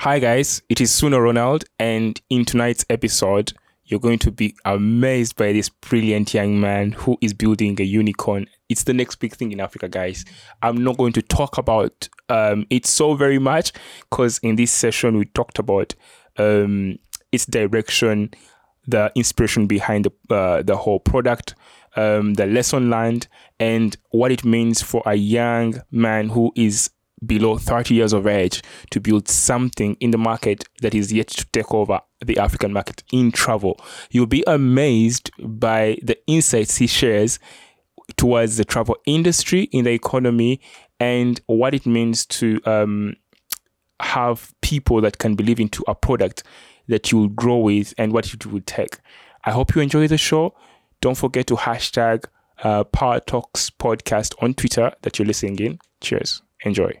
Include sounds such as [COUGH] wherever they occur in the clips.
Hi, guys, it is Suno Ronald, and in tonight's episode, you're going to be amazed by this brilliant young man who is building a unicorn. It's the next big thing in Africa, guys. I'm not going to talk about um, it so very much because in this session, we talked about um, its direction, the inspiration behind the, uh, the whole product, um, the lesson learned, and what it means for a young man who is below 30 years of age to build something in the market that is yet to take over the African market in travel. You'll be amazed by the insights he shares towards the travel industry in the economy and what it means to um, have people that can believe into a product that you will grow with and what it will take. I hope you enjoy the show. Don't forget to hashtag uh, Power Talks podcast on Twitter that you're listening in. Cheers. Enjoy.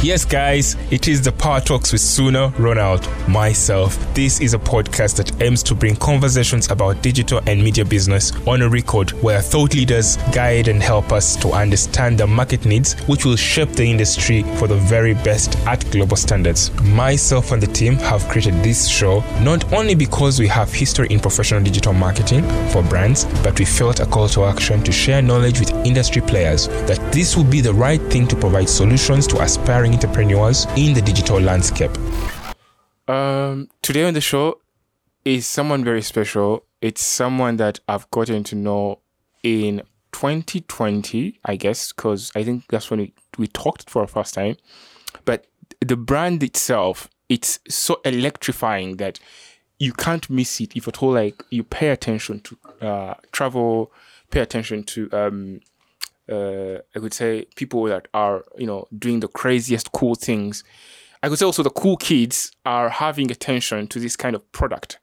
Yes, guys, it is the Power Talks with Suno Ronald, myself. This is a podcast that aims to bring conversations about digital and media business on a record where thought leaders guide and help us to understand the market needs, which will shape the industry for the very best at global standards. Myself and the team have created this show not only because we have history in professional digital marketing for brands, but we felt a call to action to share knowledge with industry players that this will be the right thing to provide solutions to aspiring entrepreneurs in the digital landscape. Um, today on the show is someone very special. It's someone that I've gotten to know in 2020, I guess, because I think that's when we, we talked for the first time. But the brand itself, it's so electrifying that you can't miss it if at all like you pay attention to uh, travel, pay attention to um, uh, I could say people that are you know doing the craziest cool things. I could say also the cool kids are having attention to this kind of product.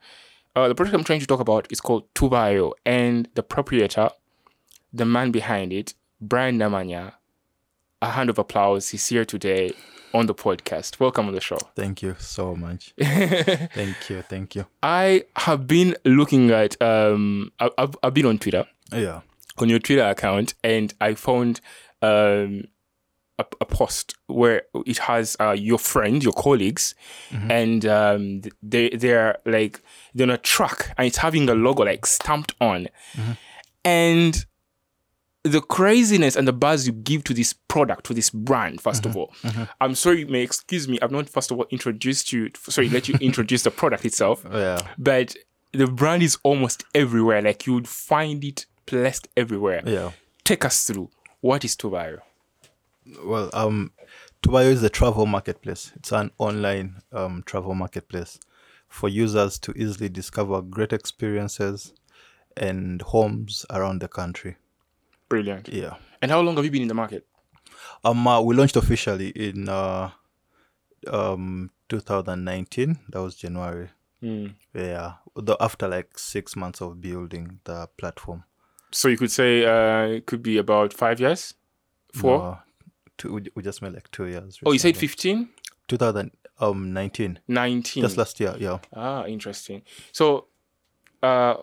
Uh, the product I'm trying to talk about is called Tubayo, and the proprietor, the man behind it, Brian Namanya. A hand of applause. He's here today on the podcast. Welcome on the show. Thank you so much. [LAUGHS] thank you. Thank you. I have been looking at. Um, I've, I've been on Twitter. Yeah on your Twitter account, and I found um, a, a, post where it has uh, your friend, your colleagues, mm-hmm. and um, they they're like they're on a truck, and it's having a logo like stamped on, mm-hmm. and the craziness and the buzz you give to this product, to this brand, 1st mm-hmm. of all. Mm-hmm. I'm sorry, may excuse me. I've not first of all introduced you. Sorry, let you [LAUGHS] introduce the product itself. Yeah. But the brand is almost everywhere. Like you would find it placed everywhere. Yeah. Take us through. What is Tubayo? Well, um, Tubayo is a travel marketplace. It's an online um, travel marketplace for users to easily discover great experiences and homes around the country. Brilliant. Yeah. And how long have you been in the market? Um, uh, we launched officially in uh, um 2019. That was January. Mm. Yeah, the, after like six months of building the platform. So you could say uh, it could be about five years, four. No, two, we just made like two years. Recently. Oh, you said fifteen. 2019. 19. Just last year, yeah. Ah, interesting. So, uh,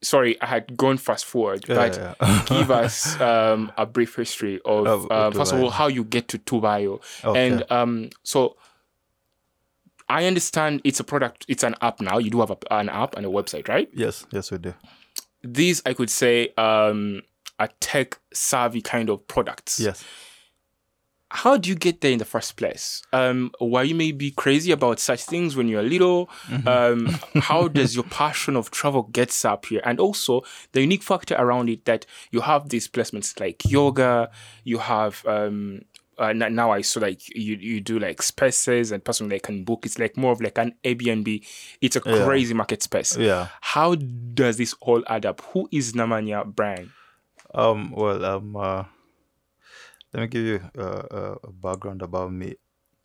sorry, I had gone fast forward, yeah, but yeah, yeah. [LAUGHS] give us um, a brief history of, um, first of all, how you get to Tubayo. Okay. And um, so, I understand it's a product, it's an app now. You do have a, an app and a website, right? Yes, yes, we do these I could say um, are tech savvy kind of products. Yes. How do you get there in the first place? Um, were you maybe crazy about such things when you were little? Mm-hmm. Um, [LAUGHS] how does your passion of travel gets up here? And also the unique factor around it that you have these placements like yoga, you have um, uh, now I saw like you you do like spaces and person like can book. It's like more of like an Airbnb. It's a yeah. crazy market space. Yeah. How does this all add up? Who is Namanya Brian? Um. Well. Um. Uh, let me give you uh, a background about me.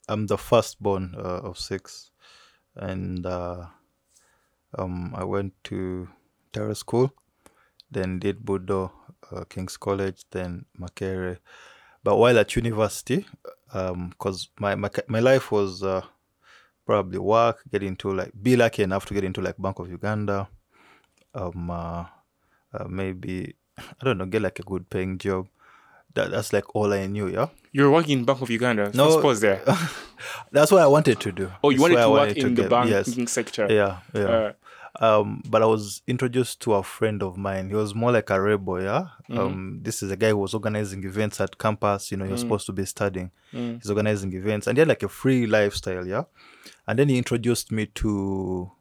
I'm the firstborn uh, of six, and uh, um, I went to Terrace School, then did Budo, uh, King's College, then Makerere but while at university, because um, my, my my life was uh, probably work, get into like be lucky enough to get into like Bank of Uganda, um, uh, uh, maybe [LAUGHS] I don't know, get like a good paying job. that, that's like all I knew. Yeah, You're working in Bank of Uganda. No. First pause there. [LAUGHS] that's what I wanted to do. Oh, you wanted to work in the get- banking Yes. sector. Yeah, yeah. Um, but I was introduced to a friend of mine. He was more like a rebel, yeah. Mm-hmm. Um, this is a guy who was organizing events at campus. You know, he Mm. was supposed to be studying. He's organizing events, and he had like a free lifestyle, yeah. And then he introduced me to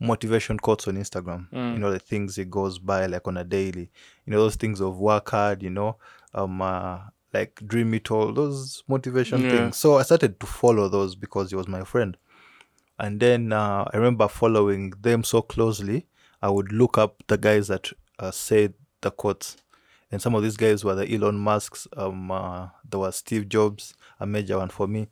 motivation quotes on Instagram. Mm. You know, the things he goes by like on a daily. You know, those things of work hard. You know, um, uh, like dream it all. Those motivation Yeah. things. So I started to follow those because he was my friend. And then uh, I remember following them so closely. I would look up the guys that uh, said the quotes, and some of these guys were the Elon Musk's. Um, uh, there was Steve Jobs, a major one for me.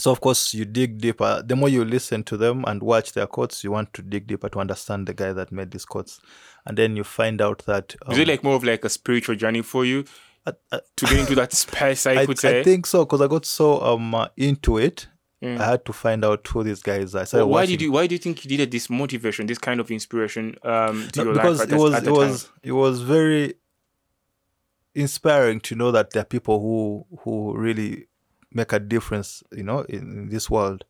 So of course you dig deeper. The more you listen to them and watch their quotes, you want to dig deeper to understand the guy that made these quotes, and then you find out that um, is it like more of like a spiritual journey for you to get into that space? [LAUGHS] I, I, could say. I think so because I got so um uh, into it. I had to find out who these guys are. So Well, why did you? Why do you think you needed this motivation, this kind of inspiration um, to No, your because life at, it was it time? was it was very inspiring to know that there are people who who really make a difference you know in, in this world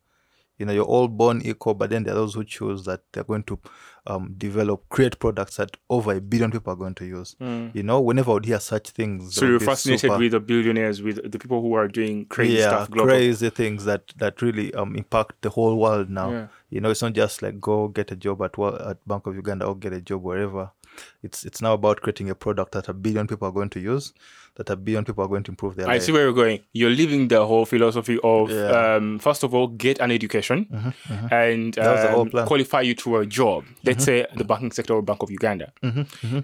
you know you're all born equal but then there are those who choose that they're going to um, develop create products that over a billion people are going to use you know whenever i would hear such things. So you're fascinated super- with the billionaires, with the people who are doing crazy yeah, stuff global. crazy things that that really um impact the whole world now. Yeah. You know, it's not just like go get a job at at Bank of Uganda or get a job wherever. It's it's now about creating a product that a billion people are going to use, that a billion people are going to improve their I life. see where you're going. You're living the whole philosophy of, Yeah. Mm-hmm, um, first of all, get an education and was the whole um. Mm-hmm. qualify you to a job. Let's say the banking sector or Bank of Uganda.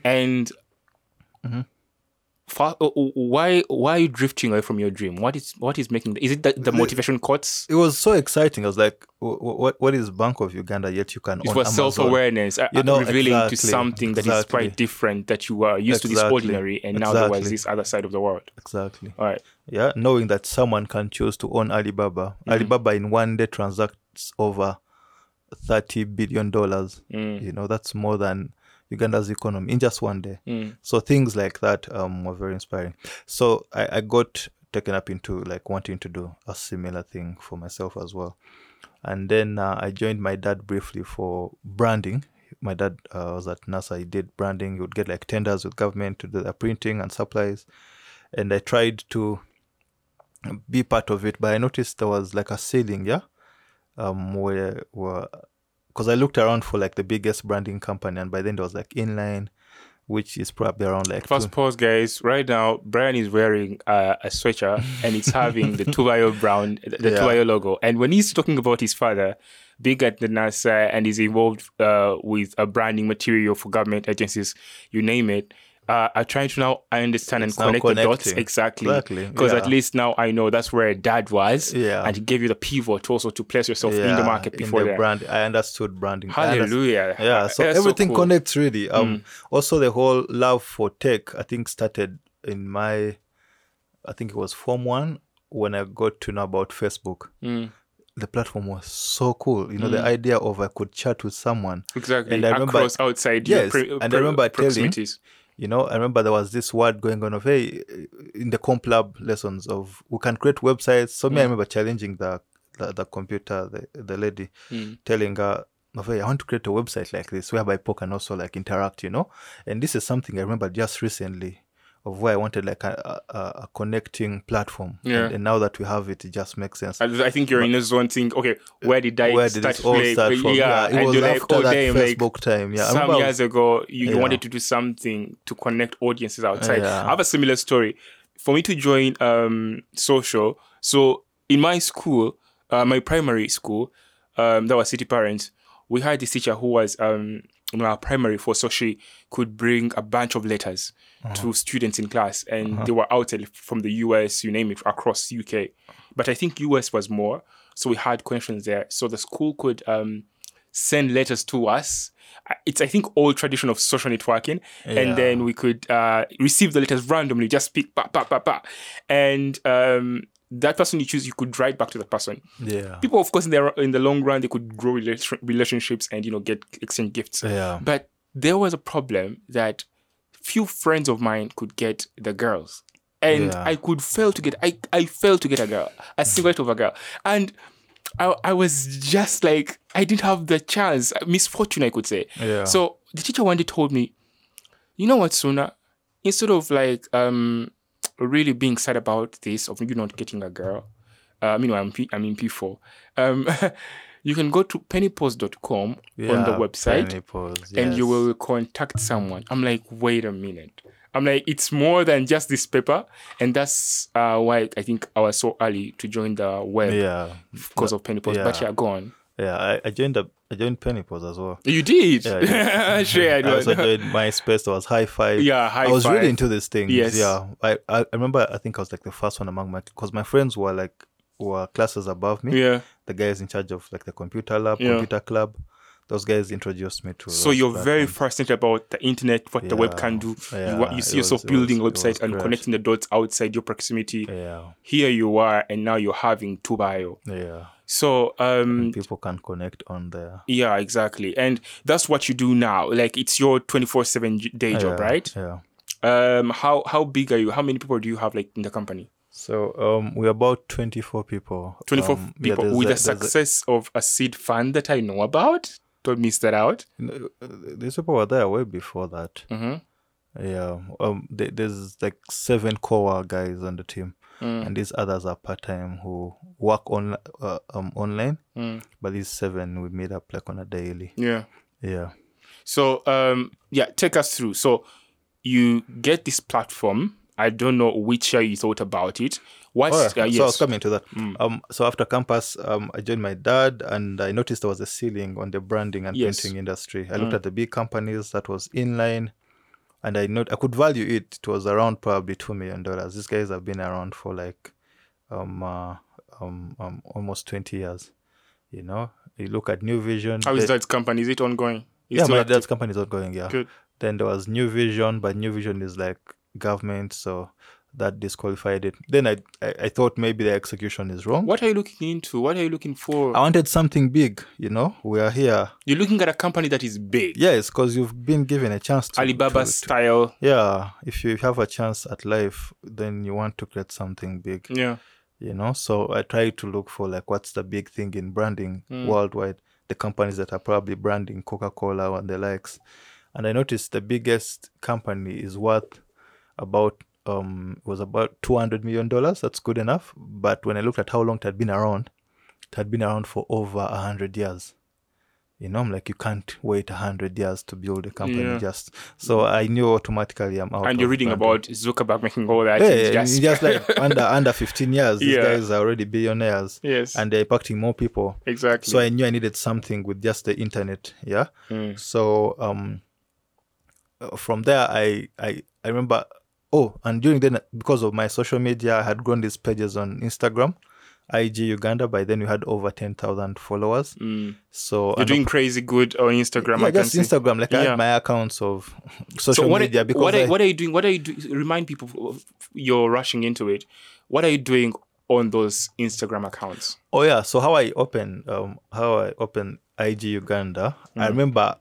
And Uh, uh, why why are you drifting away from your dream? What is what is making? Is it the, the motivation quotes? It was so exciting. I was like, "Wh- wh- "What what is Bank of Uganda?" Yet you can It was self awareness, uh, You know, revealing to exactly, something that is quite different. That you were used to this ordinary, and now there was this other side of the world. Exactly. All right. Yeah, knowing that someone can choose to own Alibaba. Mm-hmm. Alibaba in one day transacts over thirty billion dollars. Mm. You know, that's more than Uganda's economy in just one day. Mm. So things like that um, were very inspiring. So I, I got taken up into like wanting to do a similar thing for myself as well. And then uh, I joined my dad briefly for branding. My dad uh, was at NASA. He did branding. He would get like tenders with government to do the printing and supplies. And I tried to be part of it, but I noticed there was like a ceiling, yeah, um, where where because I looked around for like the biggest branding company, and by then there was like Inline, which is probably around like First pause, guys. Right now, Brian is wearing uh, a sweater and it's having the [LAUGHS] Tubayo brown, the Yeah. Tubayo logo. And when he's talking about his father, big at the NASA and is involved uh, with a branding material for government agencies, you name it. Uh, I'm trying to now I understand It's and connect the dots exactly. Exactly, Because at least now I know that's where dad was. Yeah. And he gave you the pivot also to place yourself in the yeah, market before the that. brand. I understood branding. I understood- Hallelujah. yeah so That's everything cool. connects really um also the whole love for tech i think started in my i think it was form one when i got to know about facebook Mm. the platform was so cool you know the idea of i could chat with someone Exactly. And I remember- Across outside Yes, your pre- and I remember telling- proximities. You know i remember there was this word going on of hey in the comp lab lessons of we can create websites. So me i mm. remember challenging the the, the computer the, the lady mm. telling her I want to create a website like this whereby people can also like interact, you know. And this is something I remember just recently of where I wanted like a, a, a connecting platform. Yeah. And, and now that we have it, it just makes sense. I I think you're in a zone thing. Okay, where did I Where did start all play- start from? Yeah, it was like, after oh that damn, like Facebook time. Yeah, some years ago, you, you Yeah. wanted to do something to connect audiences outside. Yeah. I have a similar story. For me to join um, social, so in my school, uh, my primary school, um, that was City Parents, we had this teacher who was um, in our primary for so she could bring a bunch of letters to students in class and they were outside from the US, you name it, across UK. But I think US was more. So we had connections there. So the school could um, send letters to us. It's, I think, old tradition of social networking. Yeah. And then we could uh, receive the letters randomly, just speak, pa, pa, pa, pa. And um, that person you choose, you could write back to the person. Yeah. People, of course, in the, in the long run, they could grow relation- relationships and, you know, get exchange gifts. Yeah. But there was a problem that few friends of mine could get the girls. and Yeah. I could fail to get I I failed to get a girl, a singlet of a girl, and. I, I was just like I didn't have the chance, misfortune I could say. Yeah. So the teacher one day told me, you know what, Suna, instead of like um really being sad about this of you not getting a girl, uh, I mean I'm P, I'm in P four. Um, [LAUGHS] you can go to pennypost.com on the website penny pause, and you will contact someone. I'm like, wait a minute. I'm like, it's more than just this paper, and that's uh, why I think I was so early to join the web Yeah, because of Penny Post. But yeah. yeah, go on. yeah. I, I joined up. I joined Penny Pause as well. You did. Yeah, Shared [LAUGHS] I also one. joined MySpace. There was Hi5. Yeah, Hi5. I was really into these things. Yes. Yeah. I, I I remember. I think I was like the first one among my because my friends were like were classes above me. Yeah. The guys in charge of like the computer lab, Yeah. computer club. Those guys introduced me to. So you're very fascinated about the internet, what the web can do. you, yeah, wa- you see yourself was- it building was- a website and great. connecting the dots outside your proximity. Yeah. Here you are, and now you're having Tubayo. Yeah. So um, People can connect on there. yeah, exactly, and that's what you do now. Like it's your twenty four seven day job, yeah, right? Yeah. Um, how how big are you? How many people do you have like in the company? So um, we're about twenty four people. Twenty four Um, people there's with a- the there's a- success of a seed fund that I know about. Don't miss that out. uh, these people were there way before that. hmm Yeah. Um. there- There's like seven core guys on the team, Mm. and these others are part time who work on uh, um online. Mm. But these seven we meet up like on a daily. Yeah. Yeah. So um yeah, take us through. So you get this platform. I don't know which year you thought about it. What Oh, uh, yeah. So I was coming to that. Um, so after campus, um, I joined my dad, and I noticed there was a ceiling on the branding and Yes. printing industry. I looked at the big companies that was inline, and I know I could value it. It was around probably two million dollars. These guys have been around for like, um, uh, um, um, almost twenty years. You know, you look at New Vision. How is that company? Is it ongoing? Yeah, my active? dad's company is ongoing. Yeah. Good. Then there was New Vision, but New Vision is like government, so that disqualified it. Then I, I, I thought maybe the execution is wrong. What are you looking into? What are you looking for? I wanted something big, you know. We are here. You're looking at a company that is big. Yes, because you've been given a chance to. Alibaba to- style. yeah, if you have a chance at life, then you want to create something big, Yeah. you know. So I try to look for like what's the big thing in branding Mm. worldwide. The companies that are probably branding Coca Cola and the likes, and I noticed the biggest company is worth about um it was about two hundred million dollars. That's good enough. But when I looked at how long it had been around, it had been around for over a hundred years. You know, I'm like, you can't wait a hundred years to build a company. Yeah. Just so I knew automatically I'm out. and you're reading about Zuckerberg making all that. Yeah, just, just like [LAUGHS] under under 15 years, these Yeah. guys are already billionaires, yes, and they're impacting more people. exactly. So I knew I needed something with just the internet. Yeah. Mm. So um, uh, from there, I I I remember. Oh, and during then, because of my social media, I had grown these pages on Instagram, IG Uganda. By then, we had over 10,000 followers. Mm. So You're doing crazy good on Instagram. yeah, I just. Instagram. Like I had my accounts of social so what, media are, because what, I, are, what are you doing? What are you doing? Remind people of- you're rushing into it. What are you doing on those Instagram accounts? Oh yeah, so how I open um how I open IG Uganda, Mm. I remember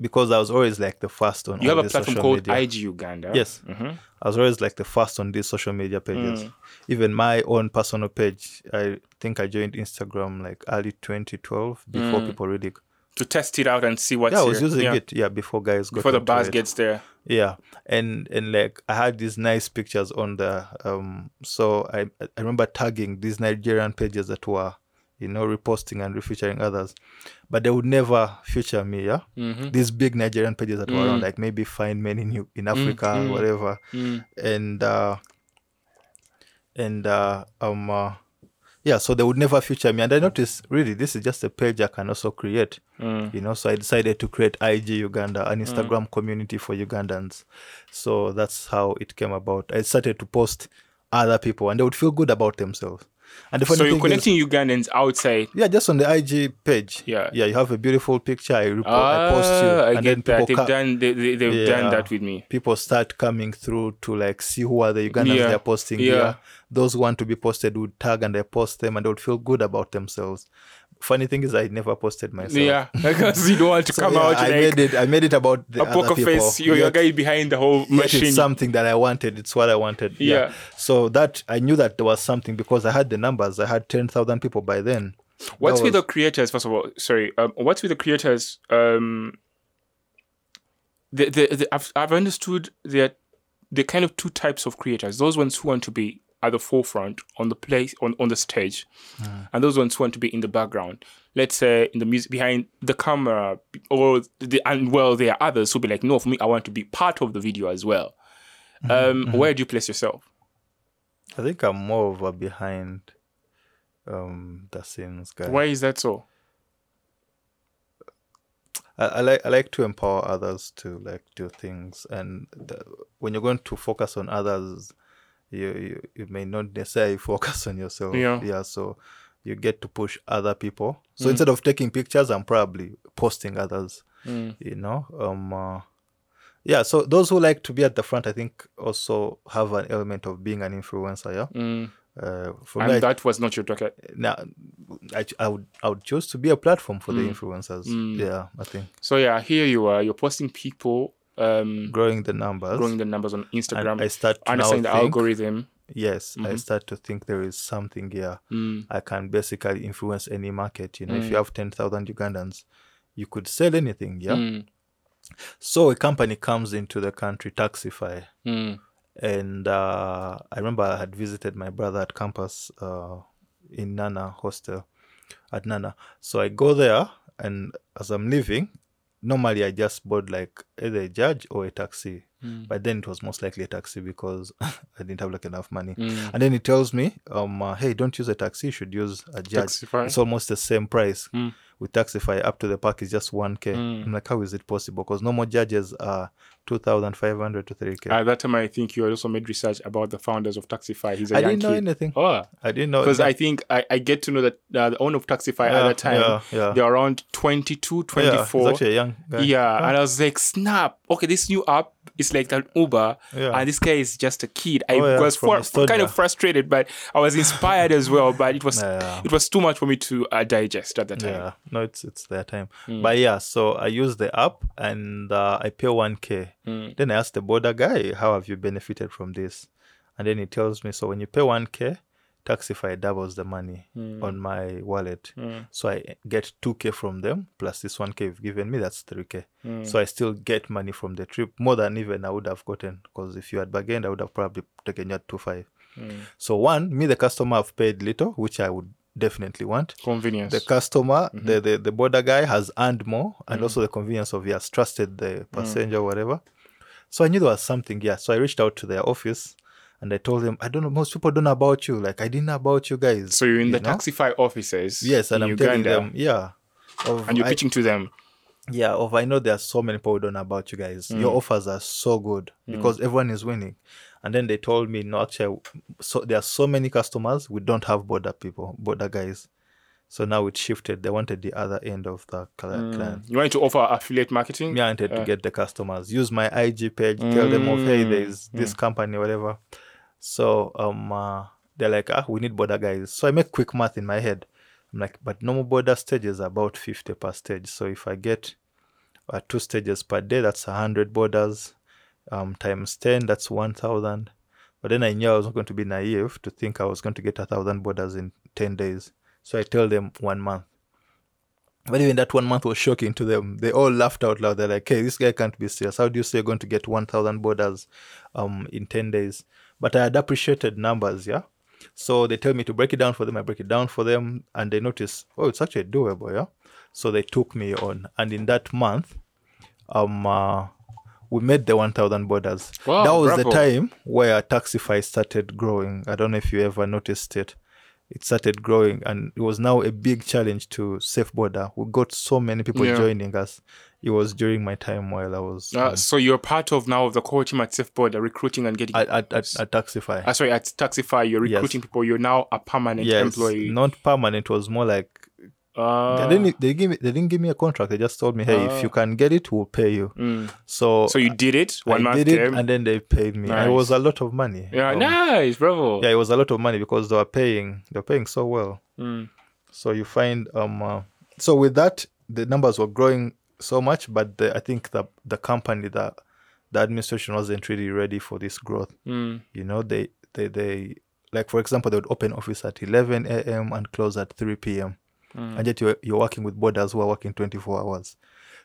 because I was always like the first on You have a platform called media. IG Uganda. Yes. Mhm. I was always like the first on these social media pages. Mm. Even my own personal page, I think I joined Instagram like early 2012 before Mm. people really. To test it out and see what's yeah, I was here. using Yeah. it. Yeah, before guys got before the buzz gets there. Yeah, and and like I had these nice pictures on the um. So I I remember tagging these Nigerian pages that were, you know, reposting and refeaturing others, but they would never feature me. Yeah, Mm-hmm. these big Nigerian pages that were around, Mm. like maybe Find Men in Eu- in Africa, mm. whatever, Mm. and uh, and uh, um. Uh, yeah, so they would never feature me, and I noticed really this is just a page I can also create Mm. you know so i decided to create ig uganda an instagram community for ugandans so that's how it came about i started to post other people and they would feel good about themselves and the funny So you're thing is- connecting Ugandans outside. yeah just on the ig page Yeah. yeah you have a beautiful picture i, repo- I post you Ah, I and then that. people, They've ca- done. They, they, they've Yeah. done that with me. people start coming through to like see who are the ugandans Yeah. they're posting Yeah. here those who want to be posted would tag and they post them and they would feel good about themselves funny thing is, I never posted myself. Yeah, [LAUGHS] because you don't want to So, come yeah, out I like made it. I made it about the a poker people. face. You're your Yet- guy behind the whole machine. it's something that I wanted. It's what I wanted. Yeah. So that I knew that there was something because I had the numbers. I had ten thousand people by then. What's That with the creators? First of all, sorry. Um, what's with the creators? Um, the, the, the I've I've understood that the kind of two types of creators. Those ones who want to be at the forefront on the place on, on the stage, and those ones want to be in the background. Let's say in the music behind the camera, or the and well, there are others who be like, no, for me, I want to be part of the video as well. Um, Where do you place yourself? I think I'm more of a behind um the scenes guy. Why is that so? I, I like I like to empower others to like do things, and the, when you're going to focus on others, you, you you may not necessarily [LAUGHS] focus on yourself. Yeah. yeah. So you get to push other people. Mm. So instead of taking pictures, I'm probably posting others. Mm. You know, um, uh, yeah. So those who like to be at the front, I think, also have an element of being an influencer. Yeah. Mm. Uh, for And me, I- that was not your target. now I, I would I would choose to be a platform for the Mm. influencers. Mm. Yeah, I think So yeah, here you are. You're posting people, um, growing the numbers. growing the numbers on Instagram, and I start understanding the think, algorithm. yes, I Mhm. start to think there is something here. Mm, I can basically influence any market. You know, if Mm. you have ten thousand Ugandans, you could sell anything. Yeah. mm, So a company comes into the country, Taxify, mm, and uh, I remember I had visited my brother at campus uh, in Nana hostel at Nana. So I go there, and as I'm leaving, normally I just board like either a judge or a taxi. Mm, But then it was most likely a taxi because [LAUGHS] I didn't have like enough money. mm. And then he tells me, um, uh, hey, don't use a taxi, you should use a judge. Taxify. It's almost the same price. Mm. With Taxify, up to the park is just 1K. Mm. I'm like, how is it possible? Because normal judges are 2,500 to 3K. At that time, I think you also made research about the founders of Taxify. He's a I young didn't know kid. anything. Oh, I didn't know. because I think I, I get to know that uh, the owner of Taxify at Yeah, that time, yeah, yeah. they're around 22, Yeah, he's 24. actually a young guy. Yeah, and I was like, snap. Okay, this new app is like an Uber, Yeah. and this guy is just a kid. I Oh, yeah, was for, kind of frustrated, but I was inspired as well. But it was [LAUGHS] Yeah. it was too much for me to uh, digest at the time. Yeah, no, it's it's their time. Mm. But yeah, so I use the app and uh, I pay one k. Mm. Then I ask the border guy, "How have you benefited from this?" And then he tells me, "So when you pay one k, Taxify doubles the money Mm. on my wallet. Mm. So I get two k from them plus this one k you've given me. That's three k. Mm. So I still get money from the trip more than even I would have gotten because if you had bargained, I would have probably taken you at two five. Mm. So one, me the customer have paid little, which I would definitely want Convenience. the customer, Mm-hmm. the, the the border guy has earned more, and also the convenience of he has trusted the passenger, whatever. So I knew there was something. Yeah, so I reached out to their office, and I told them, I don't know, most people don't know about you. Like I didn't know about you guys. so you're in you the know? Taxify offices. Yes, and in I'm telling Uganda, them, yeah. Of, and you're I- pitching to them. yeah, of I know there are so many people who don't know about you guys. Mm. Your offers are so good because everyone is winning. And then they told me, no, actually, so there are so many customers. We don't have border people, border guys. So now it shifted. They wanted the other end of the cli- client. You wanted to offer affiliate marketing. Me, I wanted Uh. to get the customers. Use my IG page. Tell them of hey, Mm, there's this company, whatever. So um, uh, they're like, ah, we need border guys. So I make quick math in my head. I'm like, but normal border stages are about 50 per stage. So if I get uh, two stages per day, that's 100 borders. Um, times 10, that's 1,000. But then I knew I was not going to be naive to think I was going to get a thousand borders in 10 days. So I tell them one month. But even that one month was shocking to them. They all laughed out loud. They're like, hey, this guy can't be serious. How do you say you're going to get 1,000 borders um, in 10 days? But I had appreciated numbers, yeah? So they tell me to break it down for them. I break it down for them. And they notice, oh, it's actually doable, yeah? So they took me on. And in that month, um, uh, we made the 1,000 borders. Wow, that was bravo. the time where Taxify started growing. I don't know if you ever noticed it. It started growing, and it was now a big challenge to SafeBoda. We got so many people Yeah. joining us. It was during my time while I was Uh, um, so you're part of now of the core team at SafeBoda, recruiting and getting. at, at, at, at Taxify. uh, sorry, at Taxify, you're Yes. recruiting people. You're now a permanent yes, employee. not permanent. It was more like Uh, they didn't. They give me. They didn't give me a contract. They just told me, "Hey, if you can get it, we'll pay you." mm. So, So you did it. One I month did it, came. and then they paid me. And it was a lot of money. yeah, Um, nice, bravo. Yeah, it was a lot of money because they were paying. They were paying so well. Mm. So you find um uh, so with that the numbers were growing so much, but the, I think the the company that the administration wasn't really ready for this growth. Mm. You know, they they they like for example they would open office at 11 a.m. and close at 3 p.m. Mm. and yet you're, you're working with borders who are working 24 hours.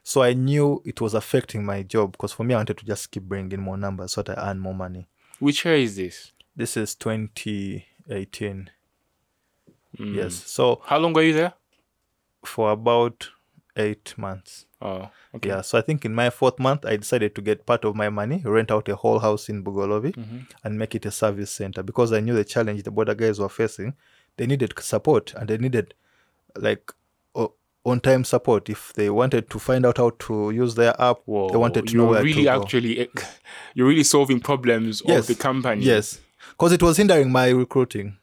So I knew it was affecting my job because for me I wanted to just keep bringing more numbers so that I earn more money. Which year is this? This is 2018. Mm. Yes. So How long were you there? for about eight months. Oh, okay. Yeah. So I think in my fourth month, I decided to get part of my money, rent out a whole house in Bugolobi, Mhm. and make it a service center because I knew the challenge the border guys were facing. They needed support and they needed like on time support. If they wanted to find out how to use their app, Whoa, they wanted to know where really to go. actually [LAUGHS] you're really solving problems Yes. of the company. Yes. Because it was hindering my recruiting.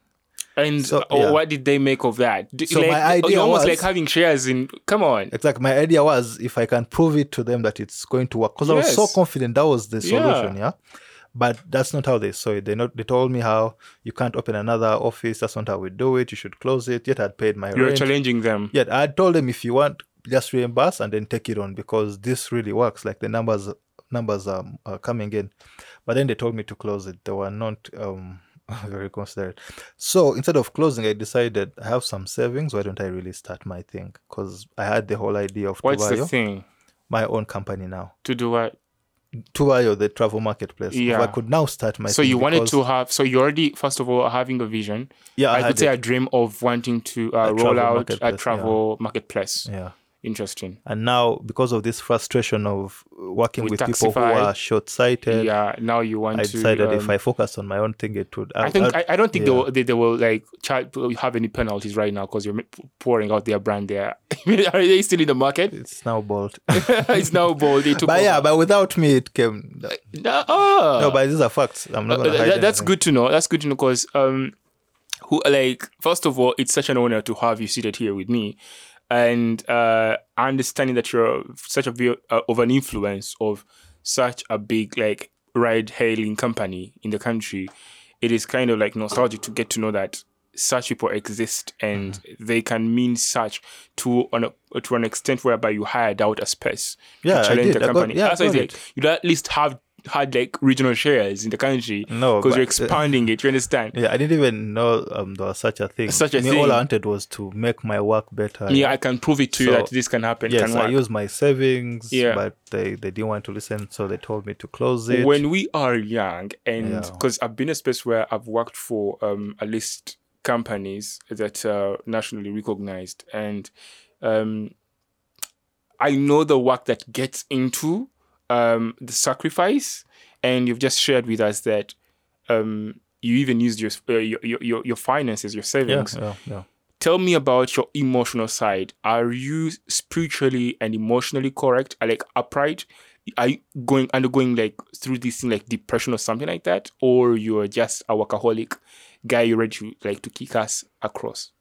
And So, uh, yeah. what did they make of that? So like, my idea almost was- like having shares in. Come on. Exactly. My idea was if I can prove it to them that it's going to work, because I was so confident that was the Yeah. solution. Yeah. But that's not how they saw it. They not they told me how you can't open another office. That's not how we do it. You should close it. Yet I'd paid my You're rent. challenging them. Yet I told them if you want, just reimburse and then take it on because this really works. Like the numbers numbers are, are coming in. But then they told me to close it. They were not um [LAUGHS] very considerate. So instead of closing, I decided I have some savings. Why don't I really start my thing? Because I had the whole idea of What's the thing my own company now. to do what? Tubayo, the travel marketplace. If Yeah. I could now start my so you wanted to have. So you already, first of all, having a vision. yeah, I, I, could say a it. dream of wanting to uh, roll out a travel marketplace. yeah. Interesting. And now, because of this frustration of working With with, people who are short-sighted, yeah. Now you want I to. decided if um, I focus on my own thing, it would. I think I, I don't think they will they, they will like charge, have any penalties right now because you're pouring out their brand there. [LAUGHS] Are they still in the market? it's now Bolt. [LAUGHS] it's now Bolt. They [LAUGHS] took but yeah, but without me, it came. No, oh. No, but these are facts. I'm not Uh, hide that- that's anything. good to know. That's good to know because um, who like first of all, it's such an honor to have you seated here with me, and uh, understanding that you're such a uh, of an influence of such a big like ride hailing company in the country. It is kind of like nostalgic to get to know that such people exist and Mm-hmm. they can mean such to an to an extent whereby you hired out a space Yeah, to challenge did. the I got- company. yeah, That's why I got say it. you'd at least have had like regional shares in the country No, because you're uh, expanding it. You understand? Yeah, I didn't even know um, there was such a thing. Such a thing. All I wanted was to make my work better. Yeah, I can prove it to you that this can happen. Yes, can I use my savings, Yeah. but they, they didn't want to listen, so they told me to close it. when we are young and Yeah. because i've been in a space where i've worked for um at least companies that are nationally recognized and um i know the work that gets into um the sacrifice and you've just shared with us that um you even used your uh, your, your your finances your savings yeah, yeah. tell me about your emotional side. Are you spiritually and emotionally correct? Like upright? Are you going undergoing like through this thing like depression or something like that, or you're just a workaholic guy You're ready to like to kick us across?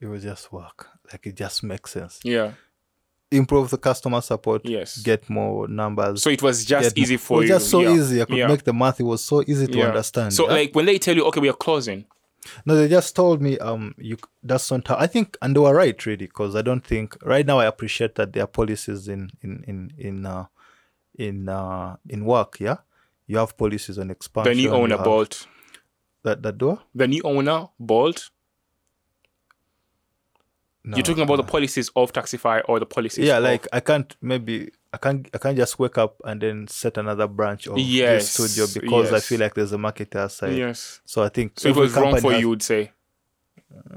It was just work. Like it just makes sense. Yeah. Improve the customer support. Yes. Get more numbers. So it was just easy more- for it was you. just so yeah. easy. I could Yeah. make the math. It was so easy to Yeah. understand. So like when they tell you, okay, we are closing. No, they just told me um you that's not how I think and they were right really because I don't think right now I appreciate that there are policies in in in in uh, in uh, in work yeah you have policies on expansion The new owner Bolt. that that door The new owner Bolt. No, You're talking about no. the policies of Taxify or the policies. yeah of- like I can't maybe I can't I can't just wake up and then set another branch of Yes, this studio because I feel like there's a market outside yes. so I think So it was wrong for has- you, would say.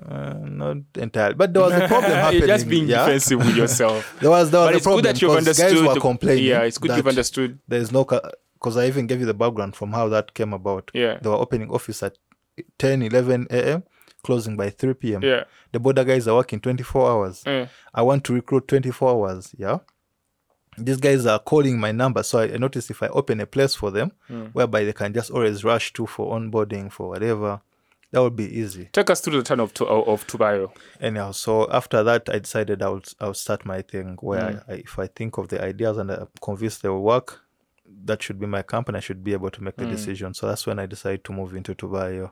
uh, not entirely but there was a [LAUGHS] problem happening just being yeah? defensive with yourself. [LAUGHS] there was there was but a it's problem good that you've understood. guys were the- complaining yeah, it's good you've understood. there's no because i even gave you the background from how that came about Yeah. they were opening office at 10 11 a.m closing by 3 p.m Yeah. the border guys are working 24 hours Eh. i want to recruit 24 hours yeah these guys are calling my number so i I noticed if i open a place for them Hmm. whereby they can just always rush to for onboarding for whatever that would be easy Take us through the turn of, to, of Tubayo. anyhow so after that i decided i'll i'll start my thing where Mm. I, I, if i think of the ideas and i'm convinced they will work that should be my company i should be able to make the Mm. decision so that's when i decided to move into tubayo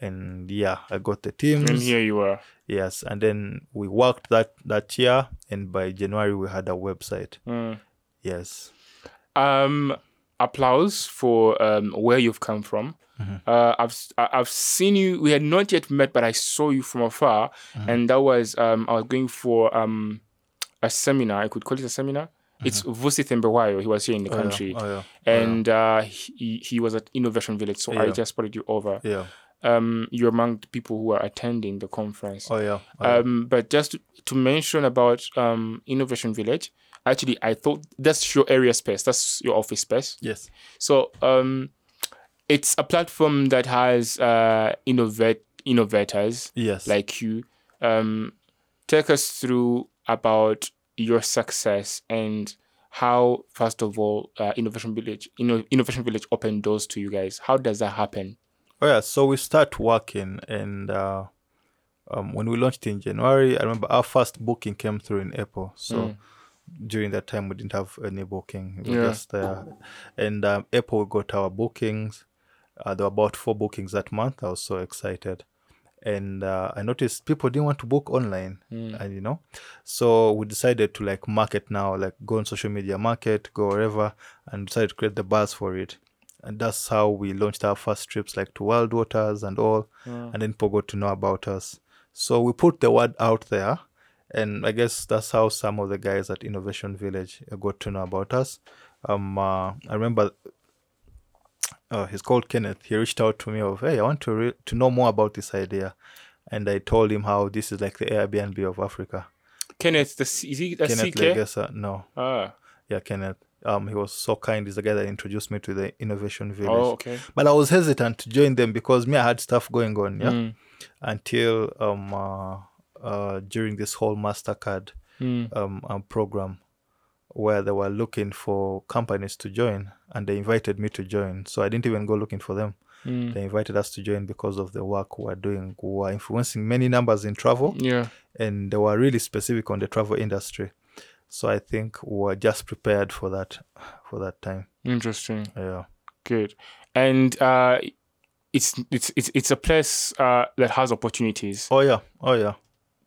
and yeah, I got the teams. And here you are. Yes, and then we worked that that year, and by January we had a website. Mm. Yes. um applause for um where you've come from Mm-hmm. uh i've i've seen you we had not yet met but i saw you from afar Mm-hmm. and that was um i was going for um a seminar i could call it a seminar it's Vusi Thembekwayo. He was here in the Mm-hmm. Oh, yeah. country, Oh yeah. Oh, yeah. and uh, he he was at Innovation Village. So I just spotted you over. yeah. Um, you're among the people who are attending the conference. Oh yeah. Oh, yeah. Um, but just to, to mention about um, Innovation Village, actually, I thought that's your area space. That's your office space. yes. So um, it's a platform that has uh, innovate innovators Yes. like you. Um, take us through about your success and how, first of all, uh, Innovation Village, Inno- Innovation Village opened doors to you guys. How does that happen? Oh yeah, so we start working, and uh, um, when we launched in January, I remember our first booking came through in April. So during that time, we didn't have any booking. It was Yeah. just. And um, April, we got our bookings. Uh, there were about four bookings that month. I was so excited. And uh, I noticed people didn't want to book online, and you know, so we decided to like market now, like go on social media, market, go wherever, and decided to create the buzz for it and that's how we launched our first trips like to wild waters and all. And then people got to know about us. So we put the word out there. And i guess that's how some of the guys at innovation village uh, got to know about us. Um uh, i remember uh, he's called kenneth. He reached out to me of hey i want to re- to know more about this idea. And i told him how this is like the airbnb of africa. Kenneth, the, C- is he a kenneth? Legesa, no. Ah, yeah kenneth um he was so kind he's the guy that introduced me to the innovation village oh, okay. but I was hesitant to join them because me I had stuff going on, yeah. Mm. Until um uh, uh during this whole Mastercard Mm. um, um program where they were looking for companies to join and they invited me to join. So I didn't even go looking for them. Mm. They invited us to join because of the work we are doing. We are influencing many numbers in travel Yeah. and they were really specific on the travel industry. So I think we're just prepared for that for that time. Interesting. Yeah. Good. And uh, it's it's it's it's a place uh, that has opportunities. Oh yeah. Oh yeah.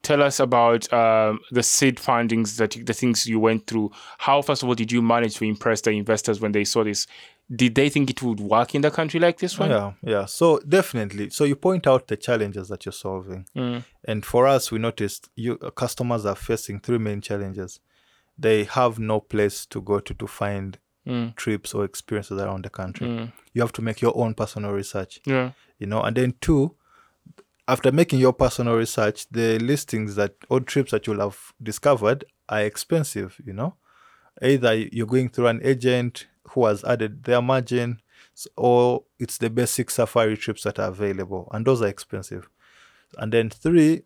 Tell us about um, the seed findings that you- the things you went through. How first of all did you manage to impress the investors when they saw this? Did they think it would work in the country like this one? Yeah, yeah. So definitely. So you point out the challenges that you're solving, Mm. and for us, we noticed you customers are facing three main challenges. They have no place to go to to find Mm. trips or experiences around the country. Mm. You have to make your own personal research, Yeah. you know. And then two, after making your personal research, the listings that or trips that you'll have discovered are expensive, you know. Either you're going through an agent who has added their margin, or it's the basic safari trips that are available, and those are expensive. And then three,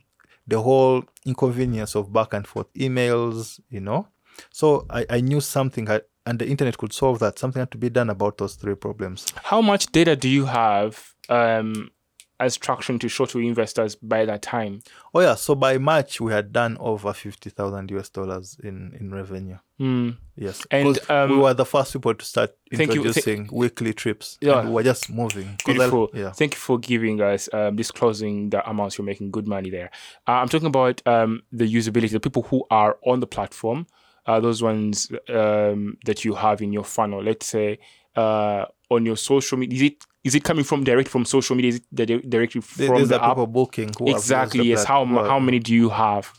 the whole inconvenience of back and forth emails, you know. So I, I knew something, had, and the internet could solve that. Something had to be done about those three problems. How much data do you have um, as traction to show to investors by that time? Oh yeah, so by March we had done over fifty thousand US dollars in in revenue. Mm. Yes, and um, we were the first people to start Thank you. Th- introducing weekly trips. Yeah. we were just moving. I- Beautiful. Yeah. Thank you for giving us um, disclosing the amounts you're making. Good money there. Uh, I'm talking about um, the usability, the people who are on the platform, uh, those ones um, that you have in your funnel. Let's say uh, on your social media. Is it is it coming from direct from social media? Is it directly from These the app? booking. Exactly. Yes. How how many do you have?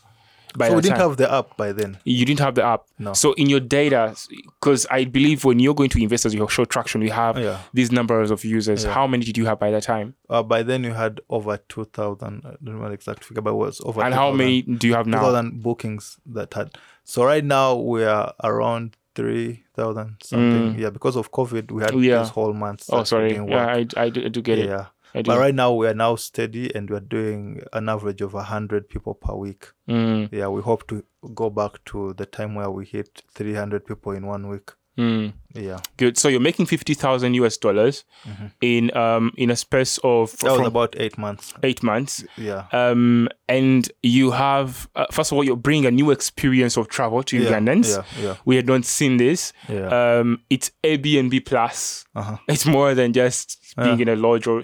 By So we didn't time? have the app by then. You didn't have the app. No. So in your data, because I believe when you're going to investors, you show traction. You have Yeah. these numbers of users. Yeah. How many did you have by that time? Uh, by then you had over two thousand. I don't know the exact figure, but it was over. and how 2,000 many do you have now? 2,000 bookings that had. So right now we are around three thousand something. Yeah, because of COVID, we had Mm. Yeah. this whole month. Oh, sorry. Yeah. I, I, do, I do get it. yeah. I do. But right now we are now steady and we're doing an average of hundred people per week. Mm, Yeah, we hope to go back to the time where we hit three hundred people in one week. mm. Yeah. Good. So you're making fifty thousand US dollars in um in a space of Mm-hmm. That was about eight months. eight months. Yeah. Um, and you have uh, first of all you're bringing a new experience of travel to Yeah, Ugandans. yeah, yeah. We had not seen this. Yeah. Um, it's Airbnb plus. Uh-huh. It's more than just being in a lodge or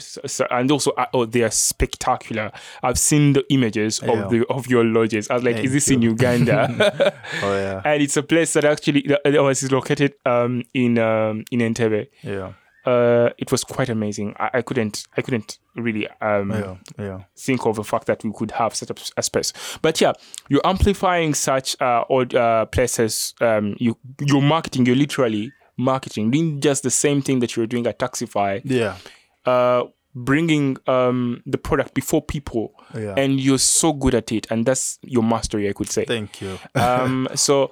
and also uh, oh they are spectacular. I've seen the images Yeah. of the of your lodges. I was like, Thank is this in Uganda? [LAUGHS] Oh yeah. [LAUGHS] and it's a place that actually uh, was located um in um in Entebbe. Yeah. Uh, it was quite amazing. I, I couldn't I couldn't really um Yeah. Yeah. think of the fact that we could have set up a space. But yeah, you're amplifying such uh, odd uh, places. Um, you you're marketing. You're literally marketing, doing just the same thing that you're doing at Taxify. Yeah. Uh, bringing um the product before people, Yeah. and you're so good at it, and that's your mastery, I could say. Thank you. um, [LAUGHS] so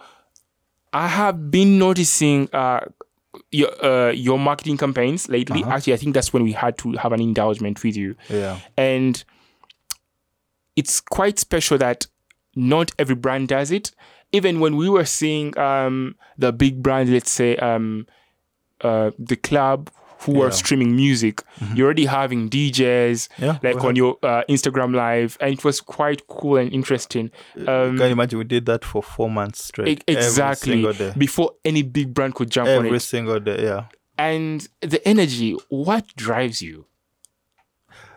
I have been noticing uh, your uh, your marketing campaigns lately. Actually, I think that's when we had to have an indulgement with you Yeah. and it's quite special that not every brand does it. Even when we were seeing um, the big brand, let's say um, uh, the club who Yeah. streaming music, you're already having DJs Yeah, like on your uh, Instagram live, and it was quite cool and interesting. Um, Can you imagine we did that for four months straight? e- exactly Every before any big brand could jump on it. Every single day. Yeah. And the energy, what drives you?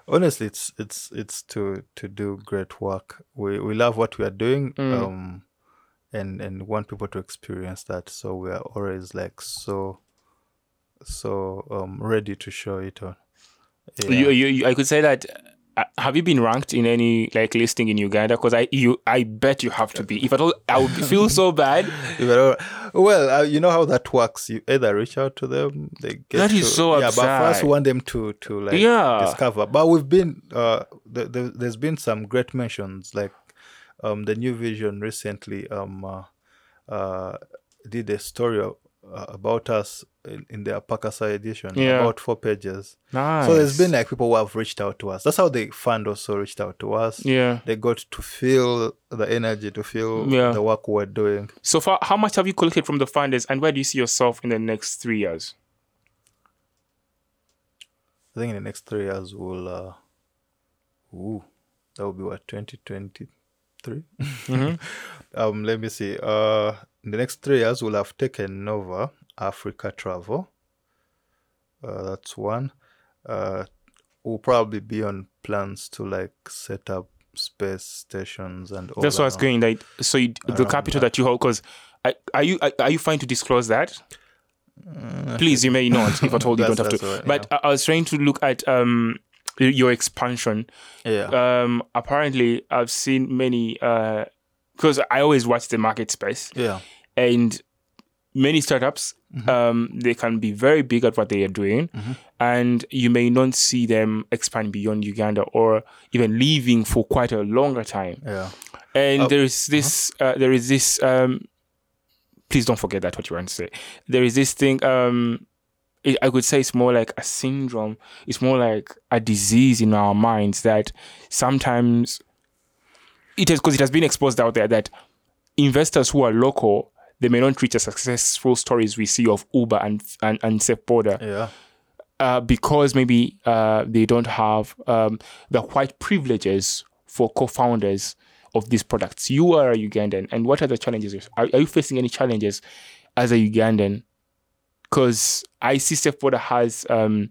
honestly it's it's it's to to do great work we we love what we are doing Mm. um and and want people to experience that so we are always like so so um ready to show it on yeah. You, you, you, I could say that. Uh, have you been ranked in any like listing in Uganda? Because I, you, I bet you have to be. If at all, I would feel so [LAUGHS] bad. Better- well uh, you know how that works you either reach out to them they get That is to, so yeah but first we want them to to like Yeah. discover but we've been uh th- th- there's been some great mentions like um the new vision recently um uh, uh did a story uh, about us in, in their Pakasa edition Yeah. about four pages Nice. so there's been like people who have reached out to us that's how the fund also reached out to us yeah. they got to feel the energy to feel Yeah. the work we're doing So far, how much have you collected from the funders, and where do you see yourself in the next three years? I think in the next three years we'll uh ooh, that will be what 2023. [LAUGHS] um let me see. Uh in the next three years we'll have taken over Africa travel. Uh that's one. Uh we'll probably be on plans to like set up space stations and all That's what I was going. Like, so you, the capital that you hold, because are you are, you fine to disclose that? Please, you may not. If at all, you [LAUGHS] don't have to. right, but I I was trying to look at um your expansion. Yeah. um apparently i've seen many uh because i always watch the market space yeah. And many startups Mm-hmm. um they can be very big at what they are doing. And you may not see them expand beyond uganda or even leaving for quite a longer time. Yeah. and Oh, there is this uh, there is this um please don't forget that what you want to say. There is this thing um it, i could say it's more like a syndrome. It's more like a disease in our minds that sometimes it is because it has been exposed out there that investors who are local they may not reach the successful stories we see of uber and and, and SafeBoda Yeah. uh, because maybe uh, they don't have um, the white privileges for co-founders of these products. You are a Ugandan, and what are the challenges? Are, are you facing any challenges as a Ugandan? Because I see SafeBoda has, um,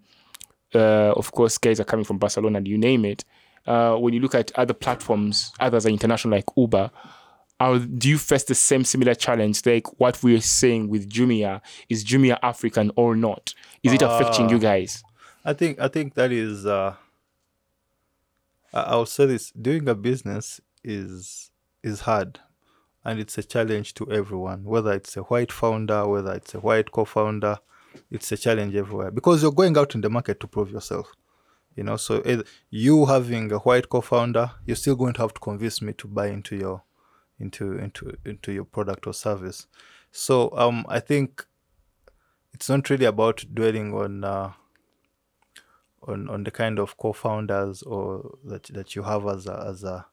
uh, of course, guys are coming from Barcelona, you name it. Uh, when you look at other platforms, others are international like Uber. Are, do you face the same similar challenge like what we're saying with Jumia? Is Jumia African or not? Is it affecting you guys? I think I think that is uh I'll say this doing a business is is hard and it's a challenge to everyone whether it's a white founder whether it's a white co-founder it's a challenge everywhere because you're going out in the market to prove yourself you know so either you having a white co-founder you're still going to have to convince me to buy into your into into into your product or service so um i think it's not really about dwelling on uh on on the kind of co-founders or that that you have as a as a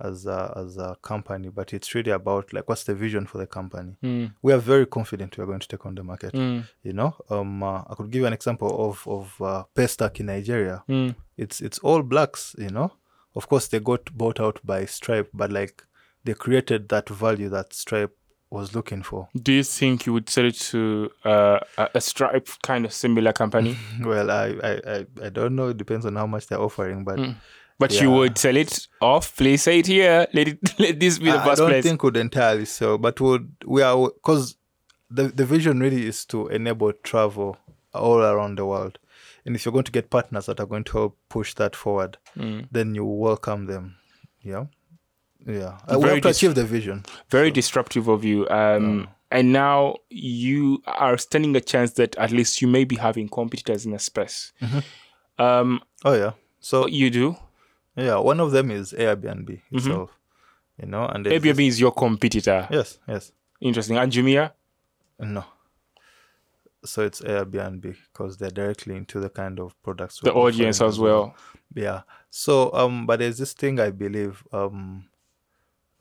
as a, as a company, but it's really about like what's the vision for the company. Mm. We are very confident we are going to take on the market. Mm. You know, um, uh, I could give you an example of of uh, Paystack in Nigeria. Mm. It's it's all blacks. You know, of course they got bought out by Stripe, but like they created that value that Stripe was looking for. Do you think you would sell it to uh, a, Stripe kind of similar company? [LAUGHS] Well, I, I, I, I don't know. It depends on how much they're offering, but Mm. But you would sell it off. Please say it here. Let it. [LAUGHS] Let this be the I, I first don't place. think would entirely sell, but would we are because the the vision really is to enable travel all around the world, and if you're going to get partners that are going to help push that forward, Mm. then you welcome them. Yeah, yeah. We Very have to dis- achieve the vision. Very disruptive of you. Um, and now you are standing a chance that at least you may be having competitors in a space. Um, Oh yeah. So you do. yeah, one of them is Airbnb itself. You know, and Airbnb is your competitor. Yes, yes. Interesting. And Jumia? No. So it's Airbnb because they're directly into the kind of products. The audience as well. Yeah. So um, but there's this thing I believe um,